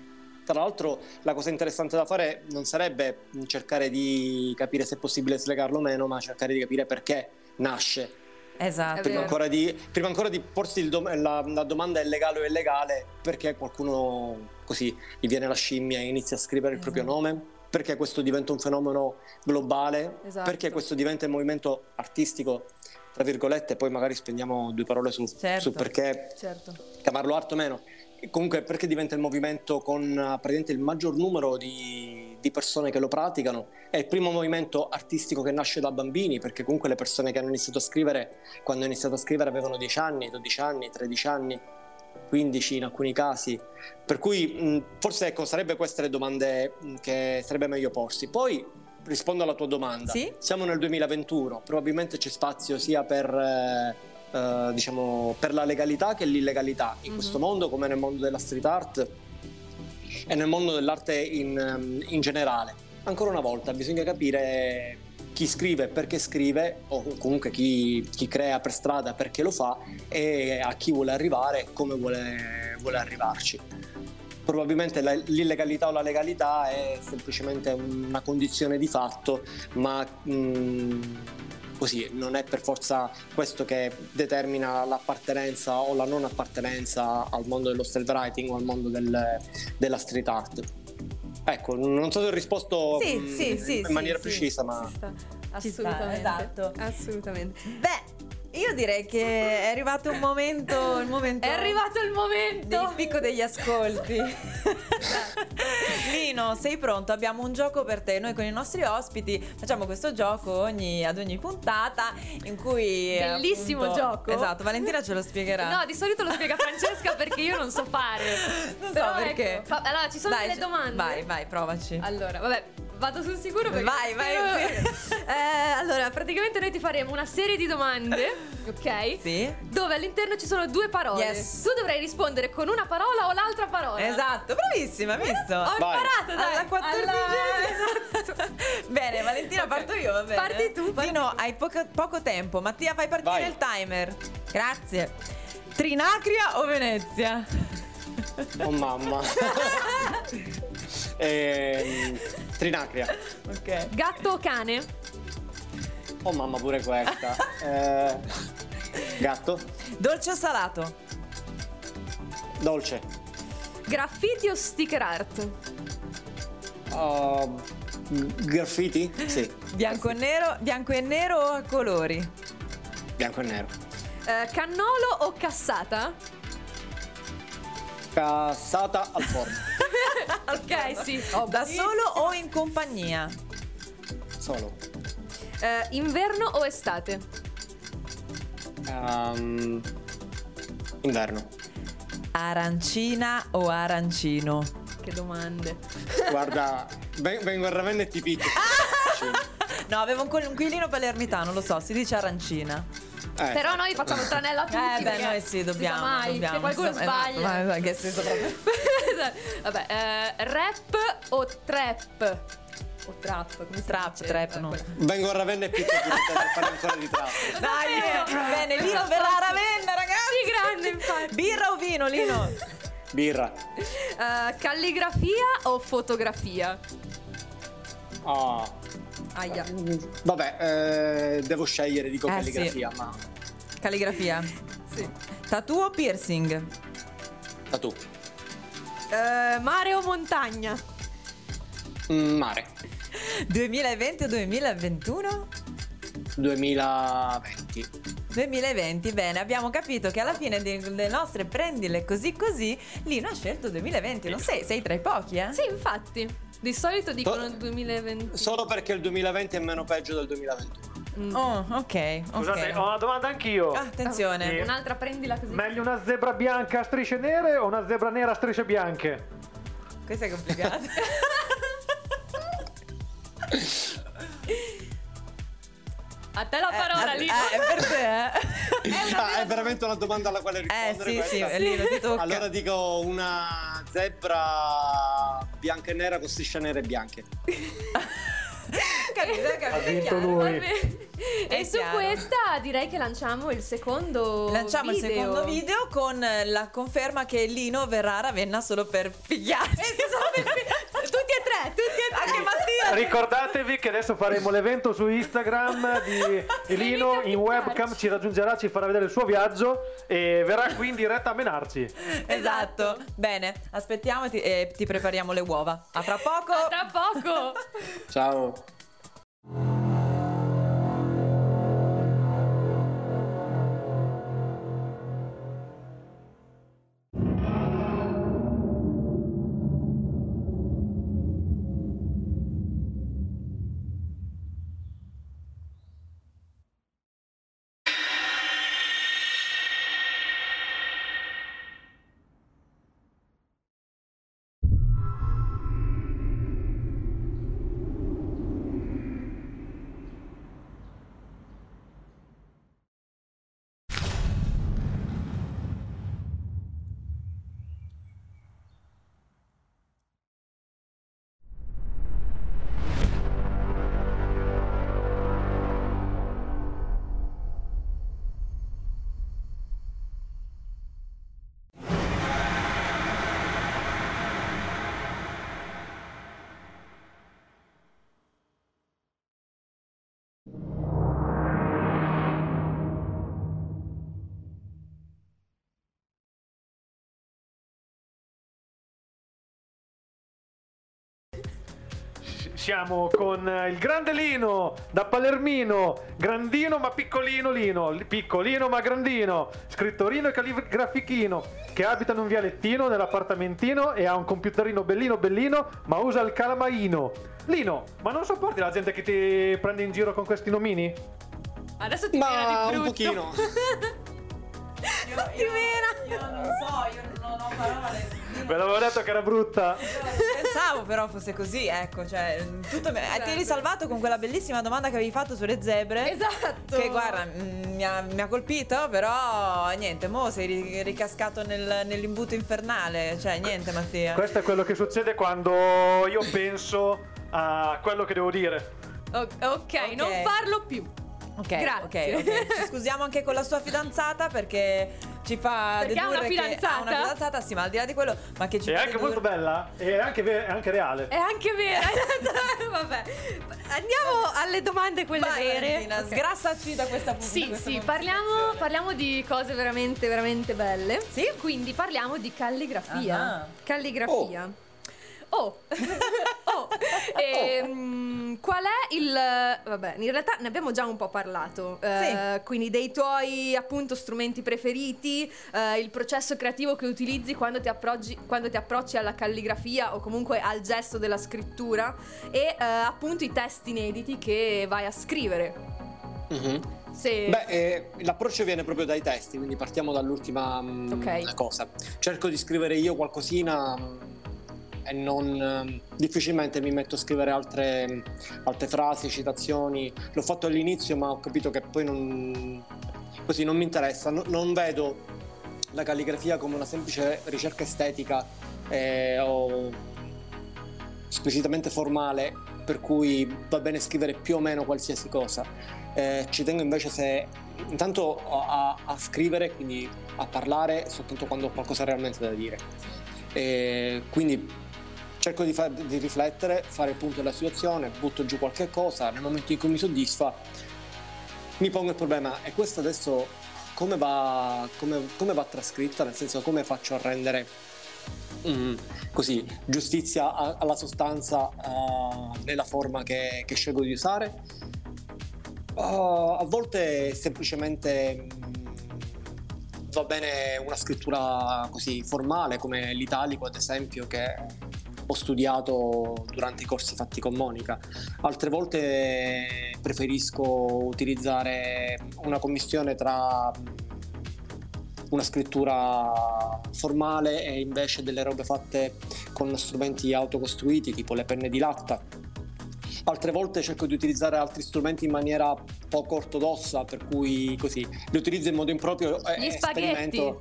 tra l'altro la cosa interessante da fare non sarebbe cercare di capire se è possibile slegarlo o meno, ma cercare di capire perché nasce. Esatto. Prima ancora, di, prima ancora di porsi dom- la, la domanda è legale o illegale, perché qualcuno così gli viene la scimmia e inizia a scrivere il proprio Esatto. nome, perché questo diventa un fenomeno globale, Esatto. perché questo diventa un movimento artistico, tra virgolette, poi magari spendiamo due parole su, Certo. su perché Certo. chiamarlo arte o meno. E Comunque perché diventa il movimento con praticamente il maggior numero di, di persone che lo praticano. È il primo movimento artistico che nasce da bambini, perché comunque le persone che hanno iniziato a scrivere, quando hanno iniziato a scrivere avevano 10 anni, 12 anni, 13 anni, 15 in alcuni casi. Per cui mh, forse ecco, sarebbe queste le domande che sarebbe meglio porsi. Poi rispondo alla tua domanda. Sì? Siamo nel 2021, probabilmente c'è spazio sia per, eh, eh, diciamo, per la legalità che l'illegalità in Mhm. questo mondo, come nel mondo della street art e nel mondo dell'arte in, ehm, in generale. Ancora una volta bisogna capire chi scrive perché scrive o comunque chi, chi crea per strada perché lo fa e a chi vuole arrivare come vuole, vuole arrivarci. Probabilmente la- l'illegalità o la legalità è semplicemente una condizione di fatto, ma mm, così non è per forza questo che determina l'appartenenza o la non appartenenza al mondo dello stealth writing o al mondo del- della street art. Ecco, non so se ho risposto Sì, mm, sì, in sì, maniera sì. precisa, ma Ci sta. Ci sta, Assolutamente. esatto. Assolutamente. Beh, io direi che è arrivato un momento. Il momento È arrivato il momento. del picco degli ascolti. Lino, sei pronto? Abbiamo un gioco per te. Noi con i nostri ospiti facciamo questo gioco ogni- ad ogni puntata in cui. Bellissimo appunto- gioco. Esatto, Valentina ce lo spiegherà. No, di solito lo spiega Francesca perché io non so fare. Non so Però perché. ecco, fa- allora, ci sono Dai, delle domande. Vai, vai, provaci. Allora, vabbè, vado sul sicuro perché Vai, vai, spero- Eh, allora, praticamente noi ti faremo una serie di domande, ok? Sì. Dove all'interno ci sono due parole. Yes. Tu dovrai rispondere con una parola o l'altra parola. Esatto, bravissima, visto? Ho Vai. imparato, dai. Alla quattordicesima. Alla- Bene, Valentina, Ok. parto io, va bene? Parti tu, parti Lino, hai poco, poco tempo. Mattia, fai partire Vai. il timer. Grazie. Trinacria o Venezia? oh mamma. Ehm, Trinacria. Ok. Gatto o cane? Oh mamma pure questa. Eh, gatto. Dolce o salato? Dolce. Graffiti o sticker art? Uh, graffiti? Sì. Bianco e nero, bianco e nero o a colori? Bianco e nero. Eh, cannolo o cassata? Cassata al forno. ok, sì. Da solo o in compagnia? Solo. Eh, inverno o estate? Ehm, inverno. Arancina o arancino? Che domande. Guarda, ven- vengo a Ravenna e ti picchio. No, avevo un conquilino palermitano, lo so, si dice arancina. Eh, Però noi facciamo il tranello a tutti. Eh beh, noi sì, dobbiamo. mai, dobbiamo. Se qualcuno Esatto, sbaglia. vai, che proprio- Vabbè, eh, rap o trap? O trap, come si Trap, dice? trap, Eh, no. vengo a Ravenna e picchio per fare ancora di trappo. Dai, sapevo. bene, Lino verrà a. Ravenna, ragazzi. Sì, grande, infatti. Birra o vino, Lino? Birra. Eh, calligrafia o fotografia? Ah, Aia. vabbè, eh, devo scegliere, dico Eh, calligrafia, ma Calligrafia. Sì. Tattoo o piercing? tu. Eh, mare o montagna? Mm, mare. 2020 o 2021? 2020. 2020, bene, abbiamo capito che alla fine delle nostre prendile così così, Lino ha scelto 2020, non sei, sei tra i pochi, eh? Sì, infatti. Di solito dicono 2020. Solo perché il 2020 è meno peggio del 2021. Oh, ok, Scusate, ho una domanda anch'io. Ah, attenzione. Sì. Un'altra prendila così. Meglio una zebra bianca a strisce nere o una zebra nera a strisce bianche? Questo è complicato. A te la parola, eh, Lino. eh, è per te, eh? Ah, è veramente una domanda alla quale Eh rispondere sì, sì, questa? Lino, ti tocca. Allora dico una zebra bianca e nera con strisce nere e bianche. capito, capito, Ha è vinto chiaro. lui. E su chiaro. questa direi che lanciamo il secondo Lanciamo video. il secondo video con la conferma che Lino verrà a Ravenna solo per pigliarsi. tutti e tre, tutti e tre. Anche Mattia. Ricordatevi che adesso faremo l'evento su Instagram di Lino in webcam, ci raggiungerà, ci farà vedere il suo viaggio e verrà qui in diretta a menarci. Esatto. Bene, aspettiamo e ti, e ti prepariamo le uova. A fra poco. A tra poco. Ciao. Siamo con eh, il grande Lino da Palermino, grandino ma piccolino Lino, Li- piccolino ma grandino, scrittorino e calligrafichino, che abita in un vialettino nell'appartamentino e ha un computerino bellino bellino, ma usa il calamaino. Lino, ma non sopporti la gente che ti prende in giro con questi nomini? Adesso ti Ma mena di un brutto. pochino. Io, Ti mena. io non so, io non ho parole. Ve l'avevo detto che era brutta. Pensavo però fosse così, ecco, cioè, tutto me- eh, ti eri salvato con quella bellissima domanda che avevi fatto sulle zebre. Esatto. Che guarda, mi ha, mi ha colpito, però niente, mo sei ri- ricascato nel- nell'imbuto infernale, cioè niente Mattia. Questo è quello che succede quando io penso a quello che devo dire. O- ok, non farlo più. Ok, Grazie. ok, ok. Ci scusiamo anche con la sua fidanzata perché ci fa Perché ha una dedurre che ha fidanzata? una fidanzata, sì, ma al di là di quello, ma che ci È fa anche dedurre- molto bella e è anche, è anche reale. È anche vero. Vabbè. Andiamo alle domande quelle Vai, vere. Valentina, Ok. sgrassaci da questa puntata. Sì, sì, parliamo, parliamo di cose veramente, veramente belle. Sì? Quindi parliamo di calligrafia. Ah. Calligrafia. Oh, oh. Ehm, qual è il... Vabbè, in realtà ne abbiamo già un po' parlato. Eh, Quindi dei tuoi appunto strumenti preferiti, eh, il processo creativo che utilizzi quando ti, approcci, quando ti approcci alla calligrafia o comunque al gesto della scrittura e eh, appunto i testi inediti che vai a scrivere. Mhm. Se... Beh, eh, l'approccio viene proprio dai testi, quindi partiamo dall'ultima mm, Ok. cosa. Cerco di scrivere io qualcosina mm, e non mm, difficilmente mi metto a scrivere altre, altre frasi, citazioni. L'ho fatto all'inizio, ma ho capito che poi non così non mi interessa. No- non vedo la calligrafia come una semplice ricerca estetica eh, o squisitamente formale per cui va bene scrivere più o meno qualsiasi cosa. Eh, ci tengo invece se intanto a, a scrivere, quindi a parlare soltanto quando ho qualcosa realmente da dire. E quindi cerco di, fa- di riflettere, fare il punto della situazione, butto giù qualche cosa, nel momento in cui mi soddisfa mi pongo il problema e questo adesso come va, come, come va trascritta, nel senso come faccio a rendere mm, così, giustizia a- alla sostanza uh, nella forma che, che, scelgo di usare. Uh, a volte semplicemente mm, va bene una scrittura così formale come l'italico ad esempio che ho studiato durante i corsi fatti con Monica. Altre volte preferisco utilizzare una commissione tra una scrittura formale e invece delle robe fatte con strumenti autocostruiti tipo le penne di latta. Altre volte cerco di utilizzare altri strumenti in maniera poco ortodossa, per cui così li utilizzo in modo improprio e Gli spaghetti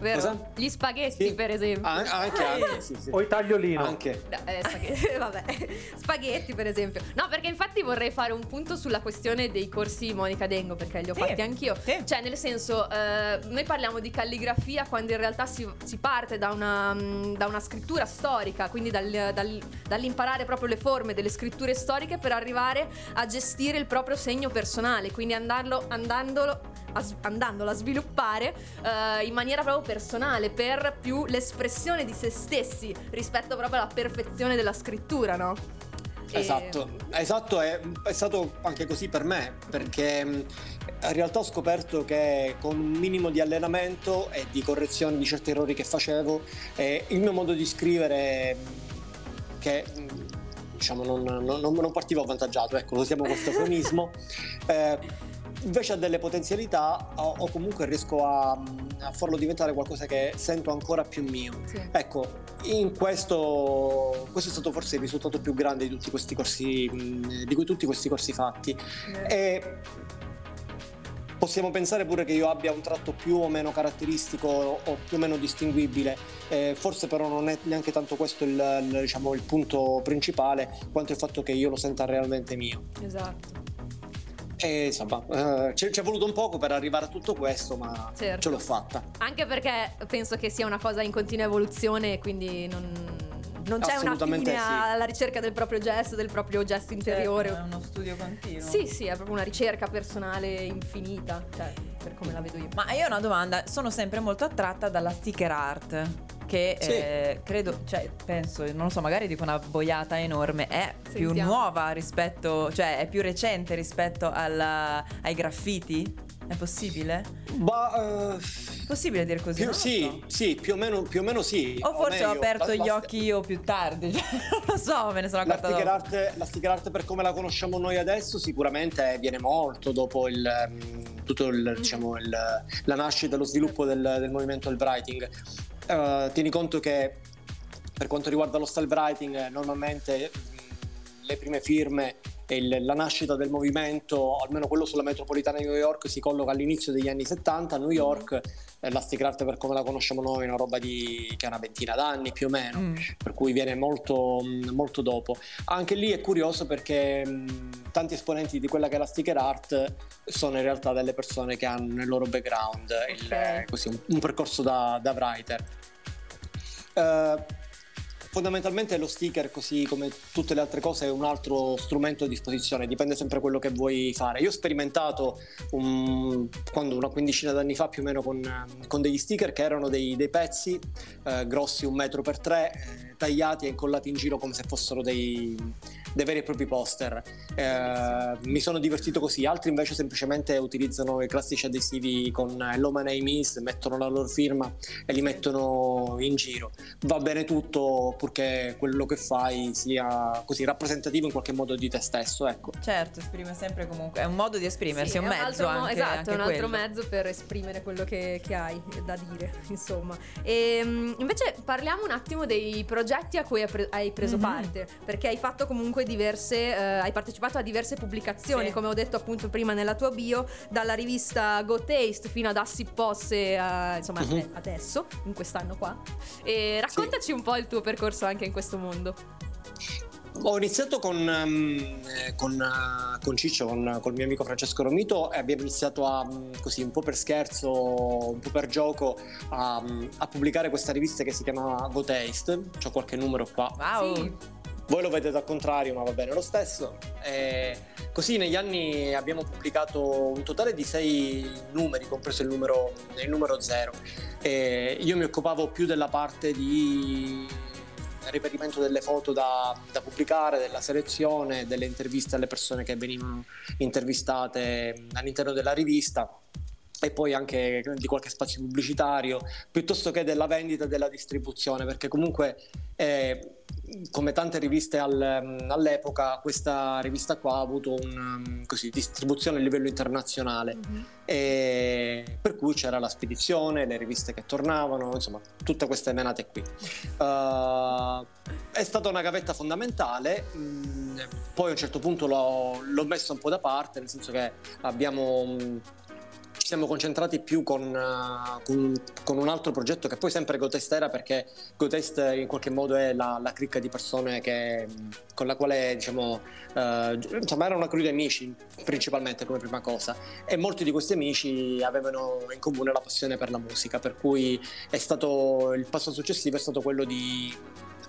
vero? Cosa? Gli spaghetti, sì. per esempio. Ah, anche, anche, sì, sì. O i tagliolino. Anche. No, eh, spaghetti, vabbè. spaghetti, per esempio. No, perché infatti vorrei fare un punto sulla questione dei corsi Monica Dengo, perché li ho fatti anch'io. Cioè, nel senso, eh, noi parliamo di calligrafia quando in realtà si, si parte da una, mm, da una, scrittura storica, quindi dal, dal, dall'imparare proprio le forme delle scritture storiche per arrivare a gestire il proprio segno personale, quindi andarlo, andandolo, a, andandolo a sviluppare eh, in maniera proprio personale, per più l'espressione di se stessi rispetto proprio alla perfezione della scrittura, no? Esatto, esatto, è, è, stato anche così per me, perché in realtà ho scoperto che con un minimo di allenamento e di correzione di certi errori che facevo, eh, il mio modo di scrivere, che diciamo non, non, non partiva avvantaggiato, ecco, usiamo questo eufemismo, eh, invece ha delle potenzialità o, o comunque riesco a, a, farlo diventare qualcosa che sento ancora più mio. Sì. Ecco, in questo, questo è stato forse il risultato più grande di tutti questi corsi, di cui tutti questi corsi fatti. E possiamo pensare pure che io abbia un tratto più o meno caratteristico o più o meno distinguibile, eh, forse però non è neanche tanto questo il, il, diciamo, il punto principale, quanto il fatto che io lo senta realmente mio. Esatto. E insomma, uh, ci è voluto un poco per arrivare a tutto questo, ma certo. ce l'ho fatta. Anche perché penso che sia una cosa in continua evoluzione, quindi non, non c'è una fine sì. alla ricerca del proprio gesto, del proprio gesto interiore. Certo, è uno studio continuo. Sì, sì, è proprio una ricerca personale infinita, cioè, per come la vedo io. Ma io ho una domanda, sono sempre molto attratta dalla sticker art che sì. eh, credo, cioè penso, non lo so, magari dico una boiata enorme, è Sentiamo. più nuova rispetto, cioè è più recente rispetto alla, ai graffiti? È possibile? Ma, uh, possibile dire così? Più, sì, so. sì, più o, meno, più o meno sì. O forse o meglio, ho aperto la, gli la, occhi io più tardi, cioè, non lo so, me ne sono accorta. La sticker, art, la sticker art per come la conosciamo noi adesso sicuramente viene molto dopo il, mm, tutto il, mm. diciamo, il, la nascita e lo sviluppo del, del movimento del writing. Uh, tieni conto che per quanto riguarda lo style writing, normalmente le prime firme il, la nascita del movimento, almeno quello sulla metropolitana di New York, si colloca all'inizio degli anni 70. A New York eh, la stick art per come la conosciamo noi è una roba di, che ha una ventina d'anni più o meno, mm. per cui viene molto, molto, dopo. Anche lì è curioso perché mh, tanti esponenti di quella che è la sticker art sono in realtà delle persone che hanno nel loro background okay. il, così, un, un, percorso da, da writer. Uh, fondamentalmente lo sticker, così come tutte le altre cose, è un altro strumento a disposizione, dipende sempre da quello che vuoi fare. Io ho sperimentato un, quando una quindicina d'anni fa più o meno con, con degli sticker che erano dei, dei pezzi eh, grossi un metro per tre, eh, tagliati e incollati in giro come se fossero dei, dei veri e propri poster. Eh, mi sono divertito così, altri invece semplicemente utilizzano i classici adesivi con Hello My Name Is, mettono la loro firma e li mettono in giro. Va bene tutto purché quello che fai sia così rappresentativo in qualche modo di te stesso. Ecco. Certo, esprime sempre comunque, è un modo di esprimersi, sì, è un mezzo un anche, Esatto, anche è un altro quello. mezzo per esprimere quello che, che hai da dire, insomma. E, ehm, invece parliamo un attimo dei progetti a cui hai preso mm-hmm. parte, perché hai fatto comunque diverse, eh, hai partecipato a diverse pubblicazioni, sì. come ho detto appunto prima nella tua bio, dalla rivista Go Taste fino ad Assip Posse, uh, insomma uh-huh. adesso, in quest'anno qua. E raccontaci sì. un po' il tuo percorso anche in questo mondo. Ho iniziato con, um, con, uh, con Ciccio, con, con, il mio amico Francesco Romito e abbiamo iniziato a, um, così un po' per scherzo, un po' per gioco, a, um, a pubblicare questa rivista che si chiama Go Taste. C'ho qualche numero qua. Wow! Sì. Voi lo vedete al contrario, ma va bene lo stesso. E così negli anni abbiamo pubblicato un totale di sei numeri, compreso il numero, il numero zero. E io mi occupavo più della parte di reperimento delle foto da, da, pubblicare, della selezione, delle interviste alle persone che venivano intervistate all'interno della rivista e poi anche di qualche spazio pubblicitario, piuttosto che della vendita e della distribuzione, perché comunque eh, come tante riviste al, all'epoca, questa rivista qua ha avuto una così, distribuzione a livello internazionale, mm-hmm. per cui c'era la spedizione, le riviste che tornavano, insomma, tutte queste menate qui. Uh, è stata una gavetta fondamentale, mm, poi a un certo punto l'ho, l'ho messa un po' da parte, nel senso che abbiamo ci siamo concentrati più con, uh, con, con, un altro progetto che poi sempre GoTest era perché GoTest in qualche modo è la, la cricca di persone che, con la quale diciamo uh, insomma era una crew di amici principalmente come prima cosa. E molti di questi amici avevano in comune la passione per la musica per cui è stato il passo successivo è stato quello di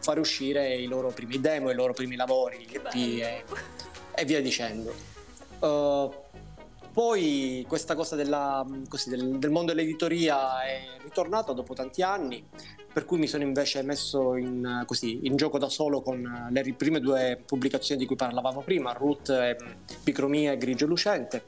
fare uscire i loro primi demo i loro primi lavori e, e, via dicendo. Uh, poi questa cosa della, così, del, del, mondo dell'editoria è ritornata dopo tanti anni, per cui mi sono invece messo in, così, in gioco da solo con le prime due pubblicazioni di cui parlavamo prima, Root, Picromia e Grigio Lucente.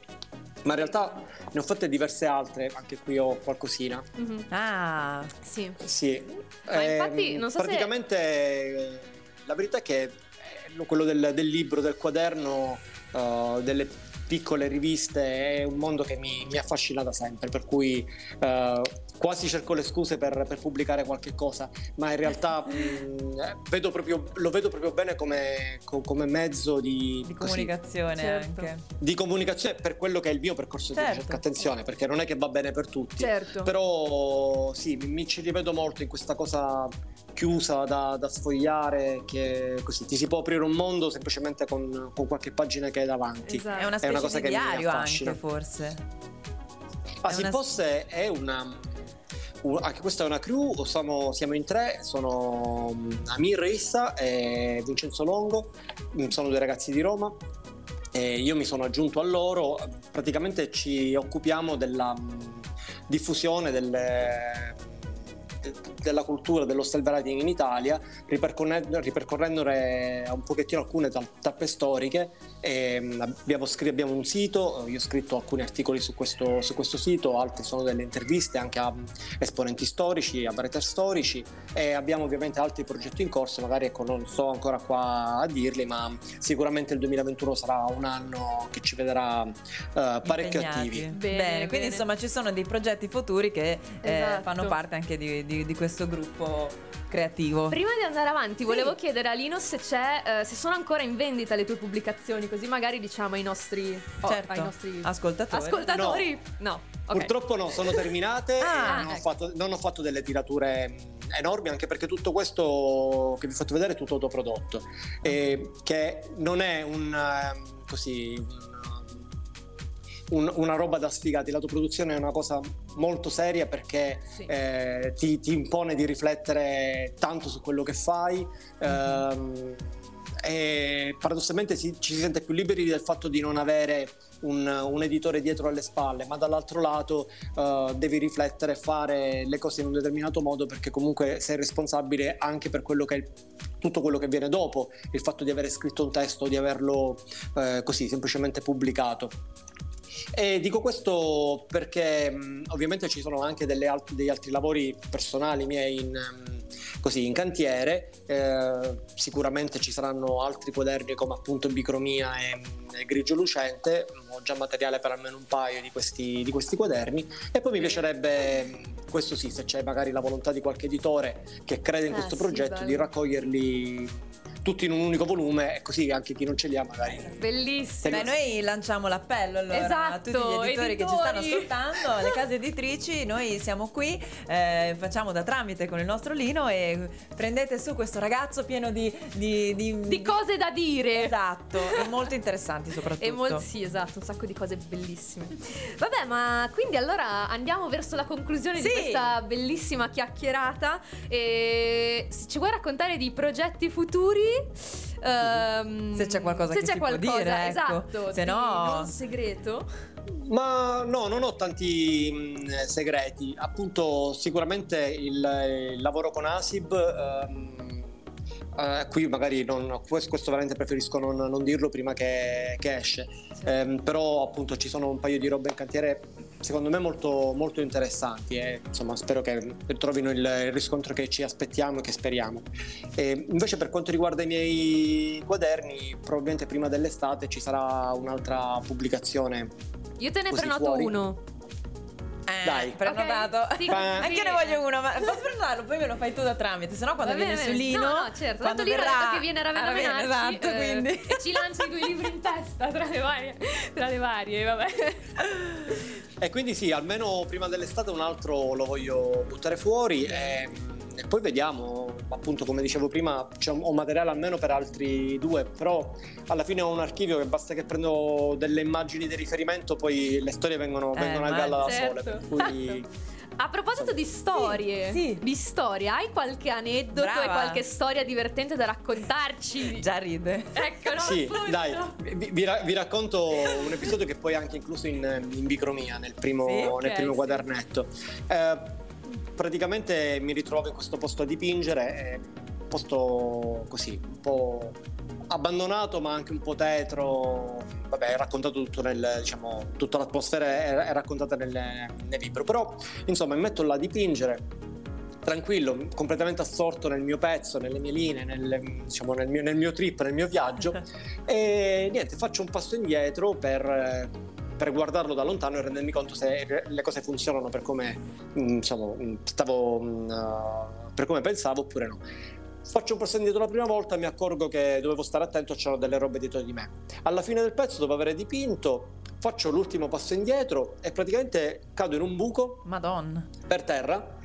Ma in realtà ne ho fatte diverse altre, anche qui ho qualcosina. Mm-hmm. Ah, sì. Sì. Ma eh, infatti, non so praticamente se... la verità è che eh, quello del, del libro, del quaderno, uh, delle piccole riviste è un mondo che mi, mi affascina da sempre, per cui uh, quasi cerco le scuse per, per, pubblicare qualche cosa, ma in realtà mh, mm, vedo proprio, lo vedo proprio bene come, come mezzo di, di comunicazione certo. anche. Di comunicazione per quello che è il mio percorso certo. di ricerca, attenzione, perché non è che va bene per tutti. Certo. Però sì, mi, mi ci rivedo molto in questa cosa chiusa da, da, sfogliare, che così ti si può aprire un mondo semplicemente con, con qualche pagina che hai davanti. Esatto. È una specie è una cosa di che diario anche forse. Ah, si una... fosse è una anche questa è una crew, siamo, siamo in tre, sono mm, Amir Issa e Vincenzo Longo, mm, sono due ragazzi di Roma. E io mi sono aggiunto a loro, praticamente ci occupiamo della mm, diffusione delle della cultura dello writing in Italia, ripercorrendo, ripercorrendone un pochettino alcune tappe storiche. Mm, abbiamo, scritto, abbiamo, un sito, io ho scritto alcuni articoli su questo, su questo, sito, altri sono delle interviste anche a esponenti storici, a writer storici e abbiamo ovviamente altri progetti in corso, magari ecco, non sto ancora qua a dirli, ma sicuramente il 2021 sarà un anno che ci vedrà uh, parecchio Impegnati. attivi. Bene, bene, bene, quindi insomma ci sono dei progetti futuri che eh, esatto. fanno parte anche di, di, di questo gruppo creativo. Prima di andare avanti, sì. volevo chiedere a Lino se c'è, eh, se sono ancora in vendita le tue pubblicazioni, così magari diciamo ai nostri, oh, certo. ai nostri ascoltatori. Ascoltatori? No. no. Okay. Purtroppo no, sono terminate ah, non, ecco. ho fatto, non, ho fatto, delle tirature enormi anche perché tutto questo che vi ho fatto vedere è tutto autoprodotto, eh, che non è un ehm, così un, una roba da sfigati. L'autoproduzione è una cosa molto seria perché sì. eh, ti, ti, impone di riflettere tanto su quello che fai. Mm-hmm. Ehm, e paradossalmente si, ci si sente più liberi del fatto di non avere un, un editore dietro alle spalle, ma dall'altro lato uh, devi riflettere e fare le cose in un determinato modo perché comunque sei responsabile anche per quello che è tutto quello che viene dopo, il fatto di aver scritto un testo, di averlo uh, così semplicemente pubblicato. E dico questo perché mh, ovviamente ci sono anche alt- degli altri lavori personali miei in, mh, così, in cantiere, eh, sicuramente ci saranno altri quaderni come appunto bicromia e, e, grigio lucente, ho già materiale per almeno un paio di questi, di questi quaderni. E poi mi piacerebbe questo sì, se c'è magari la volontà di qualche editore che crede in eh, questo sì, progetto, bello. di raccoglierli tutti in un unico volume e così anche chi non ce li ha magari. Bellissimo. Beh, noi lanciamo l'appello allora esatto, a tutti gli editori, editori, che ci stanno ascoltando, le case editrici, noi siamo qui, eh, facciamo da tramite con il nostro Lino e prendete su questo ragazzo pieno di... Di, di, di cose da dire. Esatto, e molto interessanti soprattutto. E molto, sì, esatto, un sacco di cose bellissime. Vabbè, ma quindi allora andiamo verso la conclusione sì. di questa bellissima chiacchierata e se ci vuoi raccontare di progetti futuri Ehm, Se c'è qualcosa se che c'è si può qualcosa, dire, ecco. esatto, Se di no- non segreto. Ma no, non ho tanti mh, segreti. Appunto, sicuramente il, il lavoro con Asib. ehm, eh, qui magari non, questo, questo veramente preferisco non, non dirlo prima che, che esce. Ehm, però appunto ci sono un paio di robe in cantiere secondo me molto, molto interessanti e insomma spero che trovino il, riscontro che ci aspettiamo e che speriamo. E invece per quanto riguarda i miei quaderni, probabilmente prima dell'estate ci sarà un'altra pubblicazione Io te ne prenoto fuori. uno. Eh, Dai. prenotato. Ok, sì, Anche io ne voglio uno, ma posso prenotarlo? Poi me lo fai tu da tramite, sennò quando Va bene, su bene. Lino. No, no, certo. quando Tanto Lino ha verrà detto che viene a a Ravenna Ravenna, Menarci, Esatto, eh, quindi. E ci lancia i due libri in testa tra le varie, tra le varie vabbè. E quindi sì, almeno prima dell'estate un altro lo voglio buttare fuori e, e poi vediamo, appunto come dicevo prima, c'è un- ho materiale almeno per altri due, però alla fine ho un archivio che basta che prendo delle immagini di riferimento, poi le storie vengono, Eh, vengono a galla da certo. sole, per cui... A proposito di storie, sì. di storia, hai qualche aneddoto Brava. e qualche storia divertente da raccontarci? Già ride. Ecco, no? Sì, appunto. dai, vi, vi ra- vi racconto un episodio che poi è anche incluso in, in bicromia nel primo, Sì? Ok, nel primo sì. quadernetto. Eh, praticamente mi ritrovo in questo posto a dipingere, un posto così, un po' abbandonato ma anche un po' tetro, vabbè è raccontato tutto nel, diciamo, tutta l'atmosfera è, è raccontata nel, nel libro, però insomma mi metto là a dipingere tranquillo, completamente assorto nel mio pezzo, nelle mie linee, nel, diciamo, nel, mio, nel mio trip, nel mio viaggio. E niente, faccio un passo indietro per, per guardarlo da lontano e rendermi conto se le cose funzionano per come diciamo, stavo, mm, uh, per come pensavo oppure no. Faccio un passo indietro la prima volta, mi accorgo che dovevo stare attento, c'erano delle robe dietro di me. Alla fine del pezzo, dopo aver dipinto, faccio l'ultimo passo indietro e praticamente cado in un buco Madonna. per terra.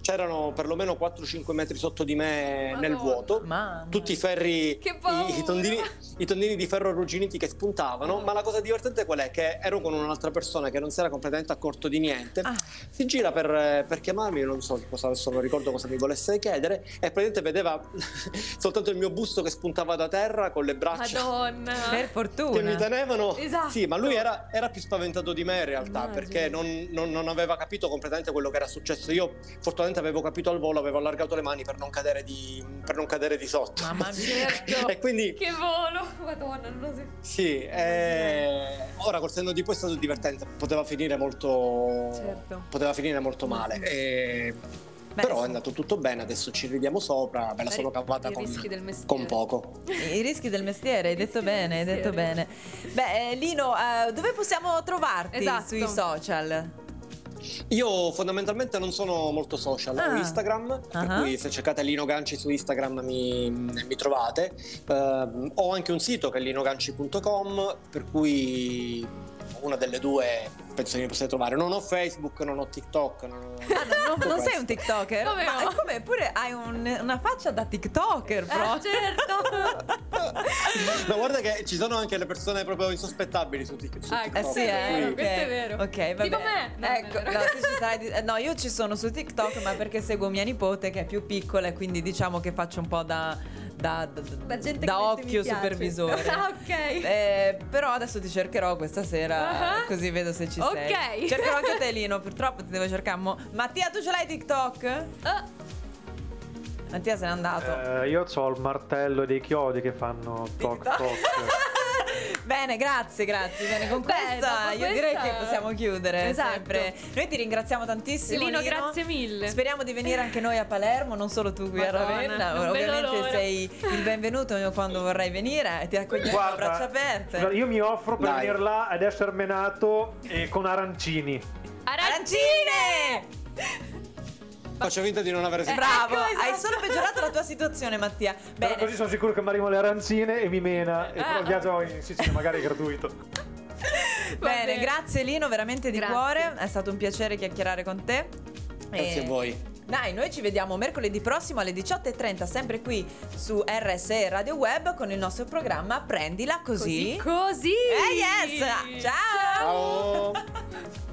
C'erano perlomeno 4-5 metri sotto di me nel Madonna. vuoto. Mamma. Tutti i ferri, Che i, i tondini, i tondini di ferro arrugginiti che spuntavano. Ma la cosa divertente qual è? Che ero con un'altra persona che non si era completamente accorto di niente. Ah. Si gira per, per chiamarmi, non so cosa, adesso non ricordo cosa mi volesse chiedere. E praticamente vedeva soltanto il mio busto che spuntava da terra con le braccia Madonna. Per fortuna. che mi tenevano. Esatto. Sì, ma lui era, era più spaventato di me in realtà Immagino. perché non, non- non aveva capito completamente quello che era successo. Io fortunatamente avevo capito al volo, avevo allargato le mani per non cadere di, per non cadere di sotto. Mamma mia. Certo. e quindi Che volo! Madonna, non lo so. sì, eh, ora col senno di poi è stato divertente, poteva finire molto, Certo. poteva finire molto male. E- Beh, però sì. è andato tutto bene, adesso ci ridiamo sopra, me la sono cavata I con, rischi del mestiere. con poco. I rischi del mestiere, hai detto bene, hai detto bene. Beh, eh, Lino, eh, dove possiamo trovarti Esatto. sui social? Io fondamentalmente non sono molto social, ho Ah. Instagram, per Ah. cui se cercate Lino Ganci su Instagram mi, mi trovate. Ehm, ho anche un sito che è linoganci.com, per cui una delle due penso che mi possiate trovare. Non ho Facebook, non ho TikTok. Non, ho- no, no, tutto non sei un TikToker? Come Ma no? come pure hai un- una faccia da TikToker, Eh, proprio. certo. Ma guarda che ci sono anche le persone proprio insospettabili su, Tik- su Ah, TikTok. Eh sì, Questo è eh, vero, ok. questo è vero. Ok, va Tipo bene. me. No, ecco, non no, sarai di- eh, no, io ci sono su TikTok, ma perché seguo mia nipote che è più piccola e quindi diciamo che faccio un po' da, da, da- Da gente da che mette mi occhio supervisore. Ah, ok. Eh, però adesso ti cercherò questa sera, Ah. così vedo se ci Ok. sei. Cercherò anche te, Lino. Purtroppo ti devo cercare. mo- Mattia, tu ce l'hai TikTok? Ah, Mattia se n'è andato. Eh, io ho il martello e dei chiodi che fanno toc TikTok. toc. Bene, grazie, grazie. Bene, con Beh, questa io direi che possiamo chiudere. Esatto. sempre. Noi ti ringraziamo tantissimo. Lino, grazie mille. Speriamo di venire anche noi a Palermo, non solo tu qui Madonna, a Ravenna. Ovviamente sei il benvenuto quando vorrai venire. Ti accogliamo a braccia aperte. guarda, io mi offro per Dai. venire là ad essere menato e con arancini. Arancine! Faccio finta di non avere sentito. Bravo, ecco, esatto. hai solo peggiorato la tua situazione, Mattia. Però Bene. così sono sicuro che mi arrivano le arancine e mi mena. E Ah. però il viaggio in Sicilia magari è gratuito. Bene, bene. grazie Lino, veramente di Grazie. cuore. È stato un piacere chiacchierare con te. Grazie E- a voi. Dai, noi ci vediamo mercoledì prossimo alle 18.30, sempre qui su RSE Radio Web con il nostro programma Prendila così. Così, così. Eh yes! Ciao! Ciao.